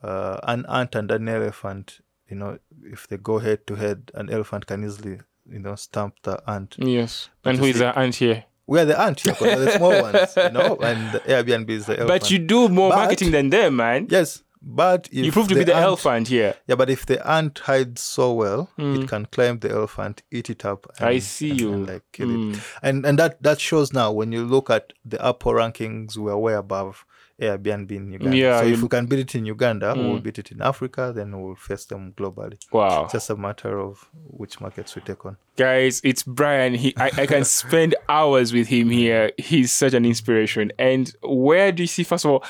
uh, an ant and an elephant. You know, if they go head to head, an elephant can easily you know stamp the ant. Yes. But and who is the ant here? We are the ant here, 'cause we're the small ones, you know, [LAUGHS] and the Airbnb is the elephant. But you do more But- marketing than them, man. yes, but if you prove to be the ant- elephant here. Yeah, but if the ant hides so well, Mm. it can climb the elephant, eat it up. And, I see and- you. and, like kill it. Mm. And and that that shows now when you look at the Apple rankings, we are way above Airbnb in Uganda. Yeah, so you- if we can beat it in Uganda, we'll Mm. beat it in Africa. Then we'll face them globally. Wow. It's just a matter of which markets we take on. Guys, it's Brian. He, I, I can spend hours with him here. He's such an inspiration. And where do you see, first of all,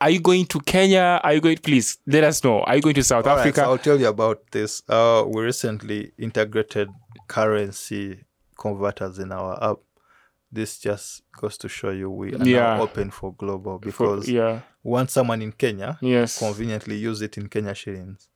are, you going to Kenya? Are you going, please let us know. Are you going to South All right, Africa? so I'll tell you about this. Uh, we recently integrated currency converters in our app. This just goes to show you we are Yeah. open for global For- because yeah. once someone in Kenya Yes. conveniently use it in Kenya shillings.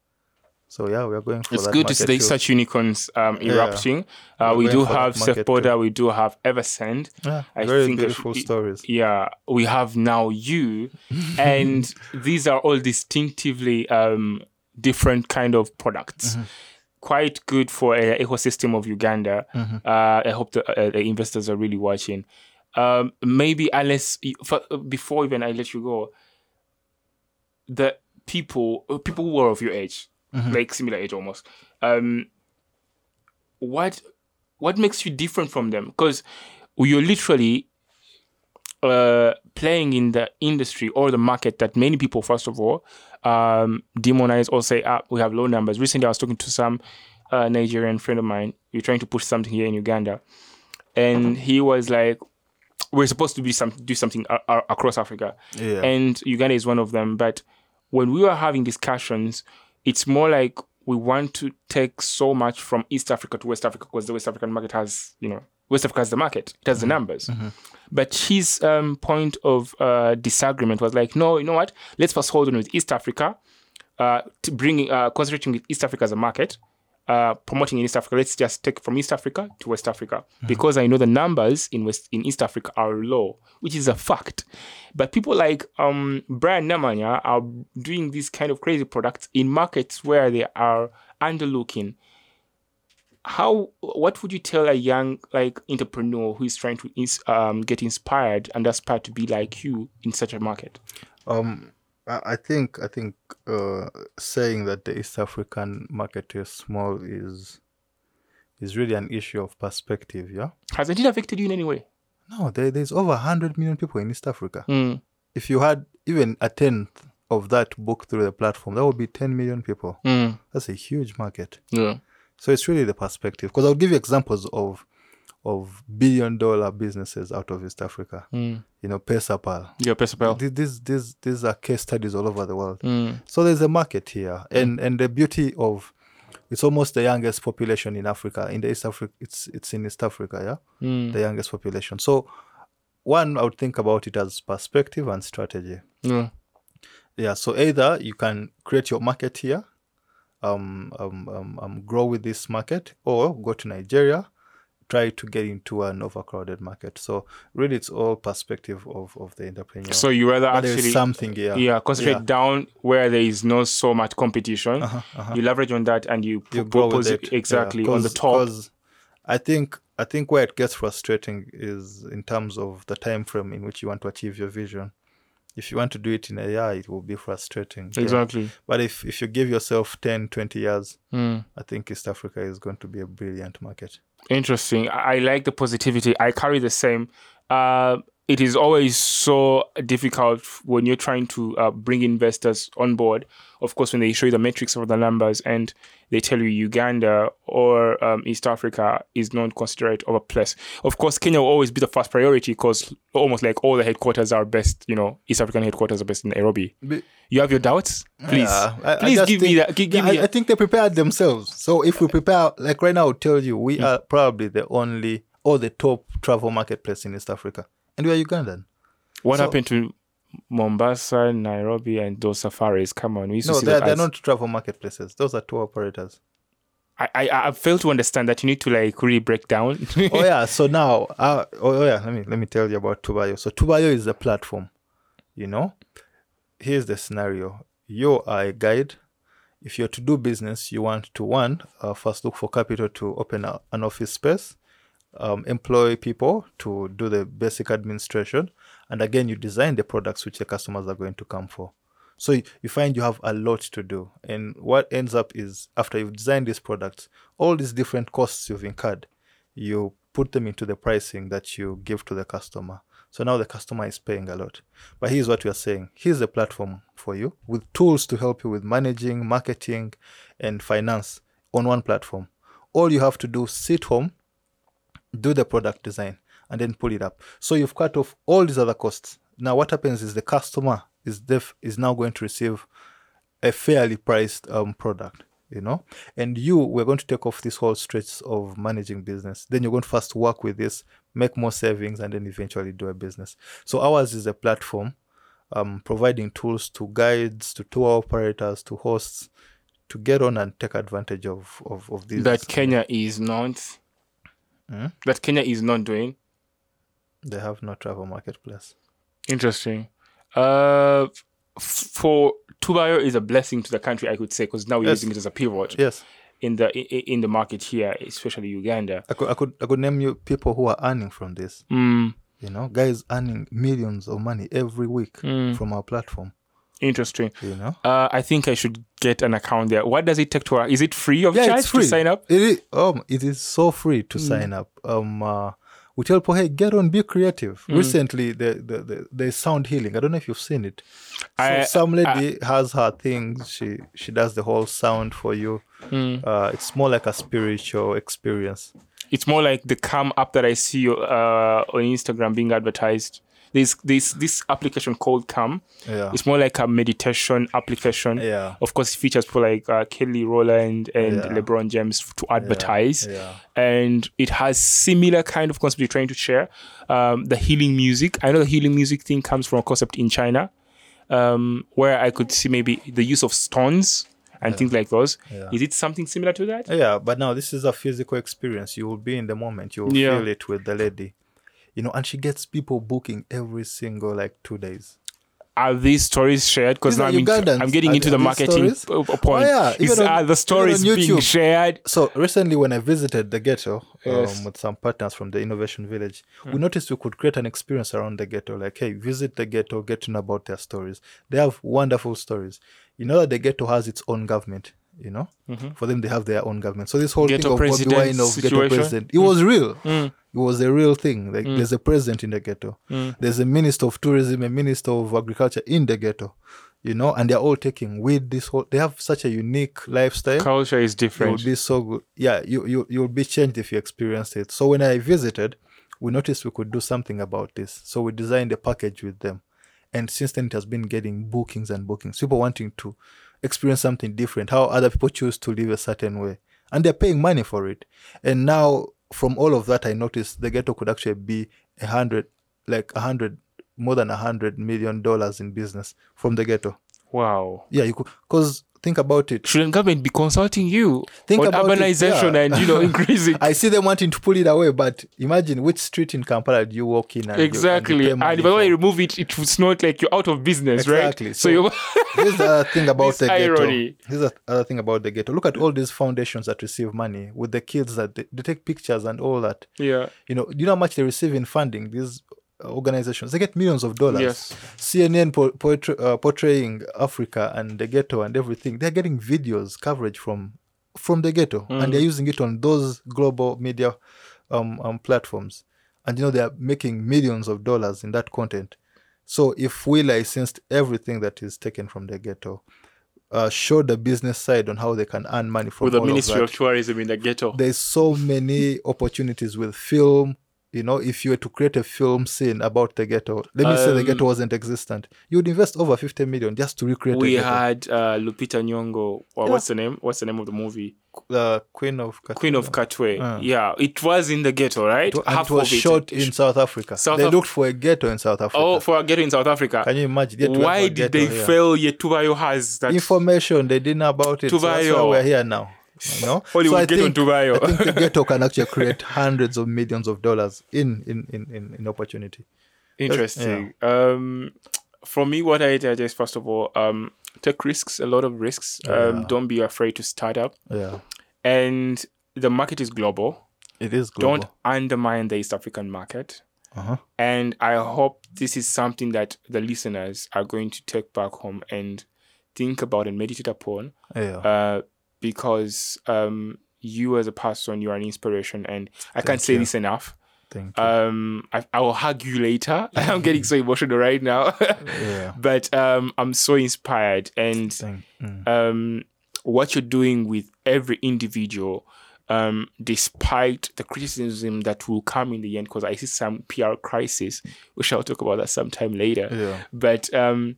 So yeah, we are going for It's that good to see market that too. such unicorns um, Yeah. erupting. Uh, We're we do have too. We do have Eversend. Yeah, I very think beautiful should- stories. Yeah, we have now you, [LAUGHS] and these are all distinctively um, different kind of products. Mm-hmm. Quite good for a ecosystem of Uganda. Mm-hmm. Uh, I hope the, uh, the investors are really watching. Um, maybe unless for, before even I let you go, the people uh, people who are of your age, Mm-hmm. like similar age almost. Um, what what makes you different from them? Because you're literally uh, playing in the industry or the market that many people, first of all, um, demonize or say, ah, we have low numbers. Recently, I was talking to some uh, Nigerian friend of mine. We're trying to push something here in Uganda, and he was like, "We're supposed to be some do something a- a- across Africa, Yeah. and Uganda is one of them." But when we were having discussions, it's more like we want to take so much from East Africa to West Africa because the West African market has, you know, West Africa has the market, it has the numbers. But his um, point of uh, disagreement was like, no, you know what? Let's first hold on with East Africa, uh, to bringing, uh, concentrating with East Africa as a market, uh, promoting in East Africa. Let's just take from East Africa to West Africa because I know the numbers in West in East Africa are low, which is a fact. But people like um, Brian Namanya are doing these kind of crazy products in markets where they are underlooking. How? What would you tell a young like entrepreneur who is trying to ins- um, get inspired and aspire to be like you in such a market? Um, I I think I think uh, saying that the East African market is small is is really an issue of perspective. Yeah. Hasn't it affected you in any way? No, there, there's over hundred million people in East Africa. Mm. If you had even a tenth of that booked through the platform, that would be ten million people. Mm. That's a huge market. Yeah. So it's really the perspective. Because I'll give you examples of of billion dollar businesses out of East Africa. Mm. You know, PesaPal. Your Pesapel. These, these these these are case studies all over the world. Mm. So there's a market here, and and the beauty of it's almost the youngest population in Africa. In the East Africa, it's it's in East Africa, yeah, Mm. the youngest population. So one, I would think about it as perspective and strategy. Yeah. Yeah. So either you can create your market here, um, um, um, um grow with this market, or go to Nigeria, try to get into an overcrowded market. So really, it's all perspective of, of the entrepreneur. So you rather But actually something, yeah, yeah concentrate Yeah. down where there is not so much competition. Uh-huh, uh-huh. You leverage on that and you, you with it exactly Yeah, on the top. I think I think where it gets frustrating is in terms of the time frame in which you want to achieve your vision. If you want to do it in a year, it will be frustrating. yeah. Exactly. But if if you give yourself 10, 20 years, Mm. I think East Africa is going to be a brilliant market. Interesting. I like the positivity. I carry the same. Uh, it is always so difficult when you're trying to uh, bring investors on board. Of course, when they show you the metrics of the numbers and they tell you Uganda or um, East Africa is not considered of a place. Of course, Kenya will always be the first priority because almost like all the headquarters are best. You know, East African headquarters are based in Nairobi. Be- You have your doubts? Please, Yeah, I- I please just give me think- that. gi- Give Yeah, me. I, I think they prepared themselves. So if we prepare, like right now, I'll tell you, we Hmm. are probably the only or the top travel marketplace in East Africa, and we are Ugandan. what so- happened to Mombasa, Nairobi, and those safaris? Come on, we used No, to see they're, that they're as- not travel marketplaces. Those are tour operators. I, I I fail to understand that you need to like really break down. [LAUGHS] oh yeah. So now, [LAUGHS] uh, oh yeah. Let me let me tell you about Tubayo. So Tubayo is a platform. You know, here's the scenario. You are a guide. If you're to do business, you want to one uh, first look for capital to open a, an office space, um, employ people to do the basic administration, and again, you design the products which the customers are going to come for. So you, find you have a lot to do. And what ends up is after you've designed these products, all these different costs you've incurred, you put them into the pricing that you give to the customer. So now the customer is paying a lot. But here's what we are saying here's a platform for you with tools to help you with managing, marketing, and finance on one platform. All you have to do, sit home, do the product design, and then pull it up. So you've cut off all these other costs. Now what happens is the customer is def- is now going to receive a fairly priced um, product, you know, and you we're going to take off this whole stretch of managing business. Then you're going to first work with this, make more savings, and then eventually do a business. So ours is a platform um, providing tools to guides, to tour operators, to hosts, to get on and take advantage of of, of these. that Kenya is not. Hmm? That Kenya is not doing. They have no travel marketplace. Interesting. Uh, f- for Tubayo is a blessing to the country, I could say, because now we're Yes. using it as a pivot Yes, in the i- i- in the market here, especially Uganda. I could I could I could name you people who are earning from this. Mm, You know, guys earning millions of money every week Mm. from our platform. Interesting. You know, Uh, I think I should get an account there. What does it take to? Is it free of yeah, charge to sign up? It is, um, it is so free Mm. to sign up. Um, uh, we tell people, hey, get on, be creative. Mm. Recently, the, the, the there's sound healing. I don't know if you've seen it. So I- some lady has her things. She she does the whole sound for you. Mm. Uh, it's more like a spiritual experience. It's more like the Calm app that I see uh, on Instagram being advertised. There's this this application called Calm. Yeah. It's more like a meditation application. Yeah. Of course, it features people like uh, Kelly Rowland and Yeah. LeBron James to advertise. yeah. And it has similar kind of concept you're trying to share. Um, the healing music. I know the healing music thing comes from a concept in China, um, where I could see maybe the use of stones and things like those. Yeah. Is it something similar to that? Yeah, but now this is a physical experience. You will be in the moment. You will Yeah. feel it with the lady. You know, and she gets people booking every single like two days. are these stories shared? Because now I'm, I'm getting Are- into the marketing stories? p- p- point. Oh, yeah, Is, are the stories being shared? So recently, when I visited the ghetto Yes. um, with some partners from the Innovation Village, Hmm. we noticed we could create an experience around the ghetto. Like, hey, visit the ghetto, get to know about their stories. They have wonderful stories. You know that the ghetto has its own government. You know, for them they have their own government. So this whole Mm-hmm. Ghetto thing of Bobi president Wine of ghetto situation? Mm. president, it was real. It was a real thing. Like there's a president in the ghetto. Mm. There's a minister of tourism, a minister of agriculture in the ghetto. You know, and they're all taking with this whole. They have such a unique lifestyle Culture is different it different. would be so good. Yeah, you you you'll be changed if you experienced it. So when I visited, we noticed we could do something about this. So we designed a package with them, and since then it has been getting bookings and bookings. People wanting to experience something different. How other people choose to live a certain way, and they're paying money for it. And now from all of that, I noticed the ghetto could actually be a hundred, like a hundred, more than a hundred million dollars in business from the ghetto. wow. Yeah, you could, because think about it. Shouldn't government be consulting you Think about it, urbanization yeah. and you know [LAUGHS] increasing? I see them wanting to pull it away, but imagine which street in Kampala do you walk in and and exactly. And, money if I remove it, it's not like you're out of business, Exactly. right? So- So, you Here's the other thing [LAUGHS] about This the ghetto. Here's the other thing about the ghetto. Look at all these foundations that receive money with the kids that they, they take pictures and all that. yeah, You know, do you know how much they receive in funding? These organizations they get millions of dollars. Yes. CNN po- portray, uh, portraying Africa and the ghetto and everything. They're getting videos coverage from from the ghetto, Mm. and they're using it on those global media um, um platforms. And you know they are making millions of dollars in that content. So if we licensed everything that is taken from the ghetto, uh, show the business side on how they can earn money from with the Ministry of of, Tourism in the ghetto. there's so many opportunities with film you know if you were to create a film scene about the ghetto let me say the Um, ghetto wasn't existent you would invest over 50 million just to recreate we had uh, Lupita Nyong'o. Or Yeah. What's the name? What's the name of the movie? the queen of Kat- Queen of Katwe. Uh. Yeah, it was in the ghetto, right? and Half it was of it. shot in south africa South they Af- looked for a ghetto in south africa Oh, for a ghetto in South Africa. can you imagine They had to look Why did they here. fail Yetubayo has that? information they didn't know about it so that's why we're here now you know Hollywood so I ghetto think, Tubayo. I think the ghetto can actually create hundreds of millions of dollars in in in in, in opportunity Interesting. Um, for me, what I did is first of all, um, take risks, a lot of risks. Um, Yeah. don't be afraid to start up. yeah And the market is global. it is global. Don't undermine the East African market. uh-huh. And I hope this is something that the listeners are going to take back home and think about and meditate upon. yeah Uh, because um, you as a person, you are an inspiration, and I can't say you. this enough. thank you Um, I, I will hug you later. [LAUGHS] I'm getting so emotional right now. [LAUGHS] yeah but um, I'm so inspired, and mm. um, what you're doing with every individual, um, despite the criticism that will come in the end, because I see some PR crisis. We shall talk about that sometime later. Yeah. But um,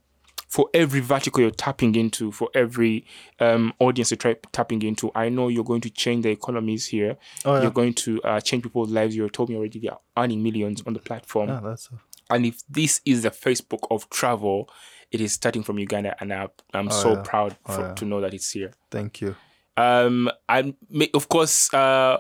for every vertical you're tapping into, for every um, audience you're try- tapping into, I know you're going to change the economies here. Oh, yeah. You're going to uh, change people's lives. You told me already they are earning millions on the platform. Yeah, that's And if this is the Facebook of travel, it is starting from Uganda, and I, I'm so yeah. proud Oh, yeah. to know that it's here. thank you. Um, and of course, uh,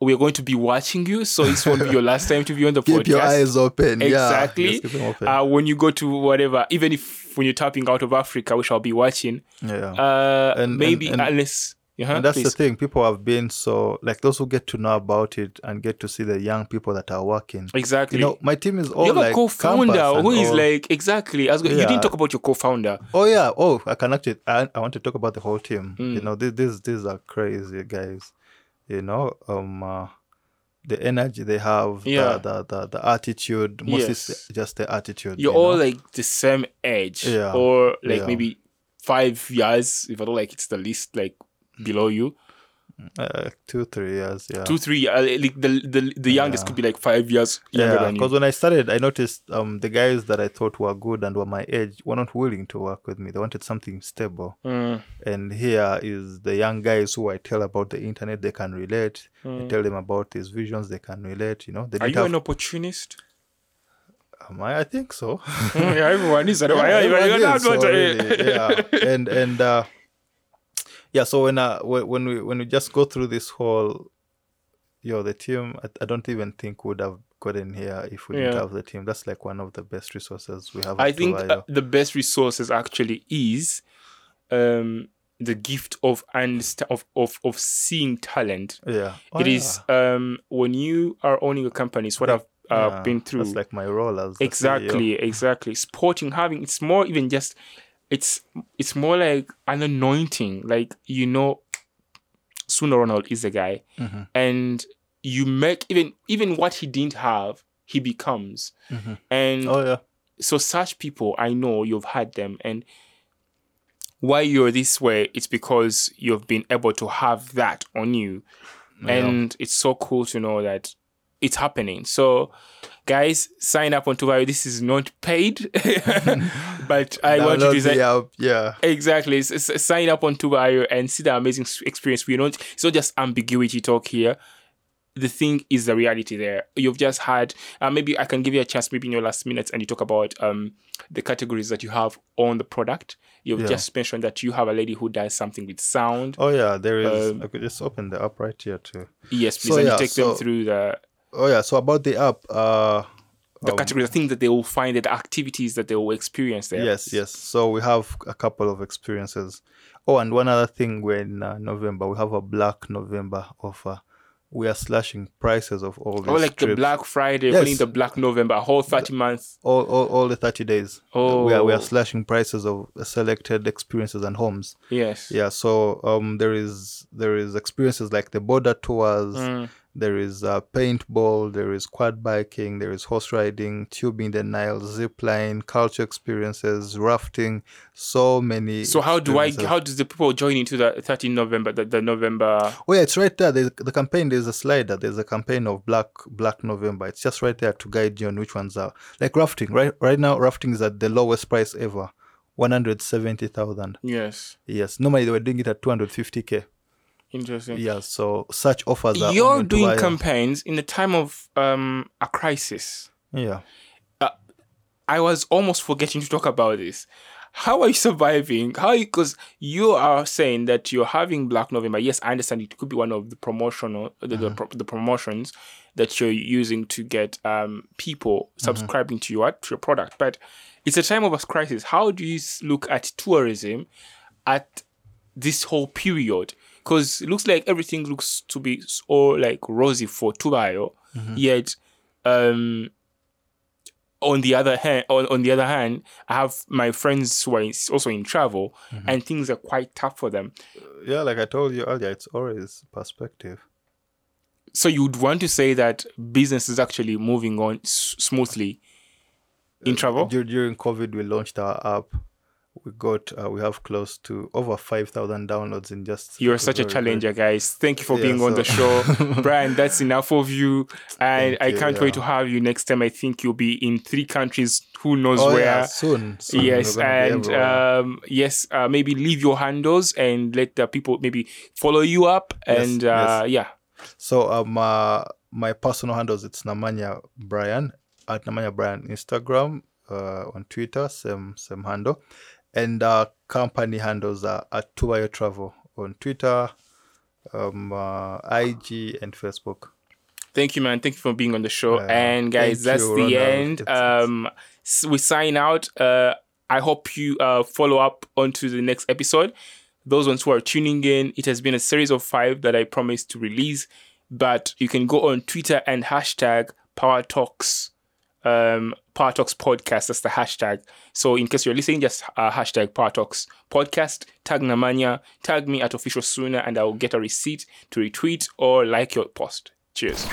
we're going to be watching you, so this won't be your last time to be on the [LAUGHS] Keep podcast. your eyes open. Exactly. Yeah, keep open. Uh, when you go to whatever, even if when you're tapping out of Africa, we shall be watching. yeah. Uh, And- maybe and- and- unless, uh and that's please. the thing. People have been so like those who get to know about it and get to see the young people that are working. exactly. You know, my team is all you have like a co-founder who is all- like exactly. As you Yeah. didn't talk about your co-founder. Oh yeah. Oh, I can actually. I, I want to talk about the whole team. Mm. You know, these these these are crazy guys. You know, um, uh, the energy they have, Yeah. the, the the the attitude. Mostly Yes. just the attitude. You're you all know? like the same age, Yeah. or like Yeah. maybe five years. If I don't like, it's the least like below you. Uh, two three years. Yeah. Two, three. Uh, like the the the youngest Yeah. could be like five years younger Yeah, because when I started, I noticed um the guys that I thought were good and were my age were not willing to work with me. They wanted something stable. Mm, And here is the young guys who I tell about the internet, they can relate. I tell them about these visions, they can relate. You know, they Mm. Are you have. an opportunist? Am I? I think so. Mm, [LAUGHS] yeah, everyone is. [LAUGHS] Yeah, everyone everyone is, so really, yeah, and and uh, yeah. So when uh when we when we just go through this whole, yo, the team, I, I don't even think would have gotten here if we didn't have the team. That's like one of the best resources we have. I think uh, the best resources actually is um, the gift of understand of, of of seeing talent. yeah, Oh, It is um, when you are owning a company. It's what I've uh, Yeah, been through. That's like my role as the E CEO. exactly exactly sporting having it's more even just it's it's more like an anointing. Like you know Ssuna Ronald is the guy. Mhm. and you make even even what he didn't have he becomes. Mhm. and Oh yeah, so such people i know you've had them. And why you're this way it's because you've been able to have that on you. And it's so cool to know that it's happening so guys sign up on Tubayo. this is not paid [LAUGHS] but i want you to sign yeah. Exactly. S- sign up on Tubayo and see the amazing experience. We don't. It's not just ambiguity talk here. the thing is the reality there. You've just had uh, maybe I can give you a chance maybe in your last minutes and you talk about um the categories that you have on the product. You've Yeah. just mentioned that you have a lady who does something with sound. Oh yeah, there is. Um, I could just open the app right here too. Yes, please. So, and yeah, you take them through the Oh yeah. So about the app, uh, the category, the things that they will find, the activities that they will experience there. Yes, yes. So we have a couple of experiences. Oh, and one other thing, we're in uh, November, we have a Black November offer. We are slashing prices of all Or like the. Black Friday, Yes. the Black November, a whole 30 months. all, all, all the 30 days. Uh, We are, we Oh. are slashing prices of selected experiences and homes. Yes. Yeah, so um, there is there is experiences like the border tours, Mm. There is uh, paintball, there is quad biking, there is horse riding, tubing the Nile, zip line, culture experiences, rafting, so many. So how do I? How does the people join into the 13 November? The, the November. Oh yeah, it's right there. There's the campaign. There's a slider. There's a campaign of Black Black November. It's just right there to guide you on which ones are like rafting. Right, right now rafting is at the lowest price ever, one hundred seventy thousand. Yes. Yes, normally they were doing it at two hundred fifty k. Interesting. Yeah, so such offers are You're doing campaigns in the time of um a crisis. Yeah, I was almost forgetting to talk about this. How are you surviving? How because you are saying that you're having Black November. Yes, I understand it could be one of the promotional the, the, pro- the promotions that you're using to get um people subscribing to your to your product. But it's a time of a crisis. How do you look at tourism at this whole period? Because it looks like everything looks to be all like rosy for Tubayo, mm-hmm. yet um on the other hand on, on the other hand i have my friends who are in- also in travel mm-hmm. and things are quite tough for them uh, yeah. Like I told you earlier, it's always perspective. so you'd want to say that business is actually moving on s- smoothly in uh, travel Dur- during COVID, we launched our app. We got uh, we have close to over five thousand downloads in just. you're such a challenger guys. Thank you for Yeah, being on the show. [LAUGHS] Brian that's enough of you. And Thank i can't yeah. wait to have you next time. I think you'll be in three countries. Who knows Oh where. yeah, soon. soon. Yes we're gonna be and um yes uh, maybe leave your handles and let the people maybe follow you up Yes, and uh yeah. So um, uh, my personal handles it's Namanya Brian at Namanya Brian Instagram, uh, on Twitter same same handle, and our company handles are at Tubayo Travel on Twitter, um, uh, IG and Facebook. Thank you, man. Thank you for being on the show. Uh, and guys, that's you, the end. Um, we sign out. Uh, I hope you uh, follow up onto the next episode. Those ones who are tuning in, it has been a series of five that I promised to release. But you can go on Twitter and hashtag Power Talks, um, Talks Podcast. That's the hashtag. So in case you're listening, just uh, hashtag Talks Podcast. Tag Namanya, tag me at official Ssuna, and I'll get a receipt to retweet or like your post. Cheers.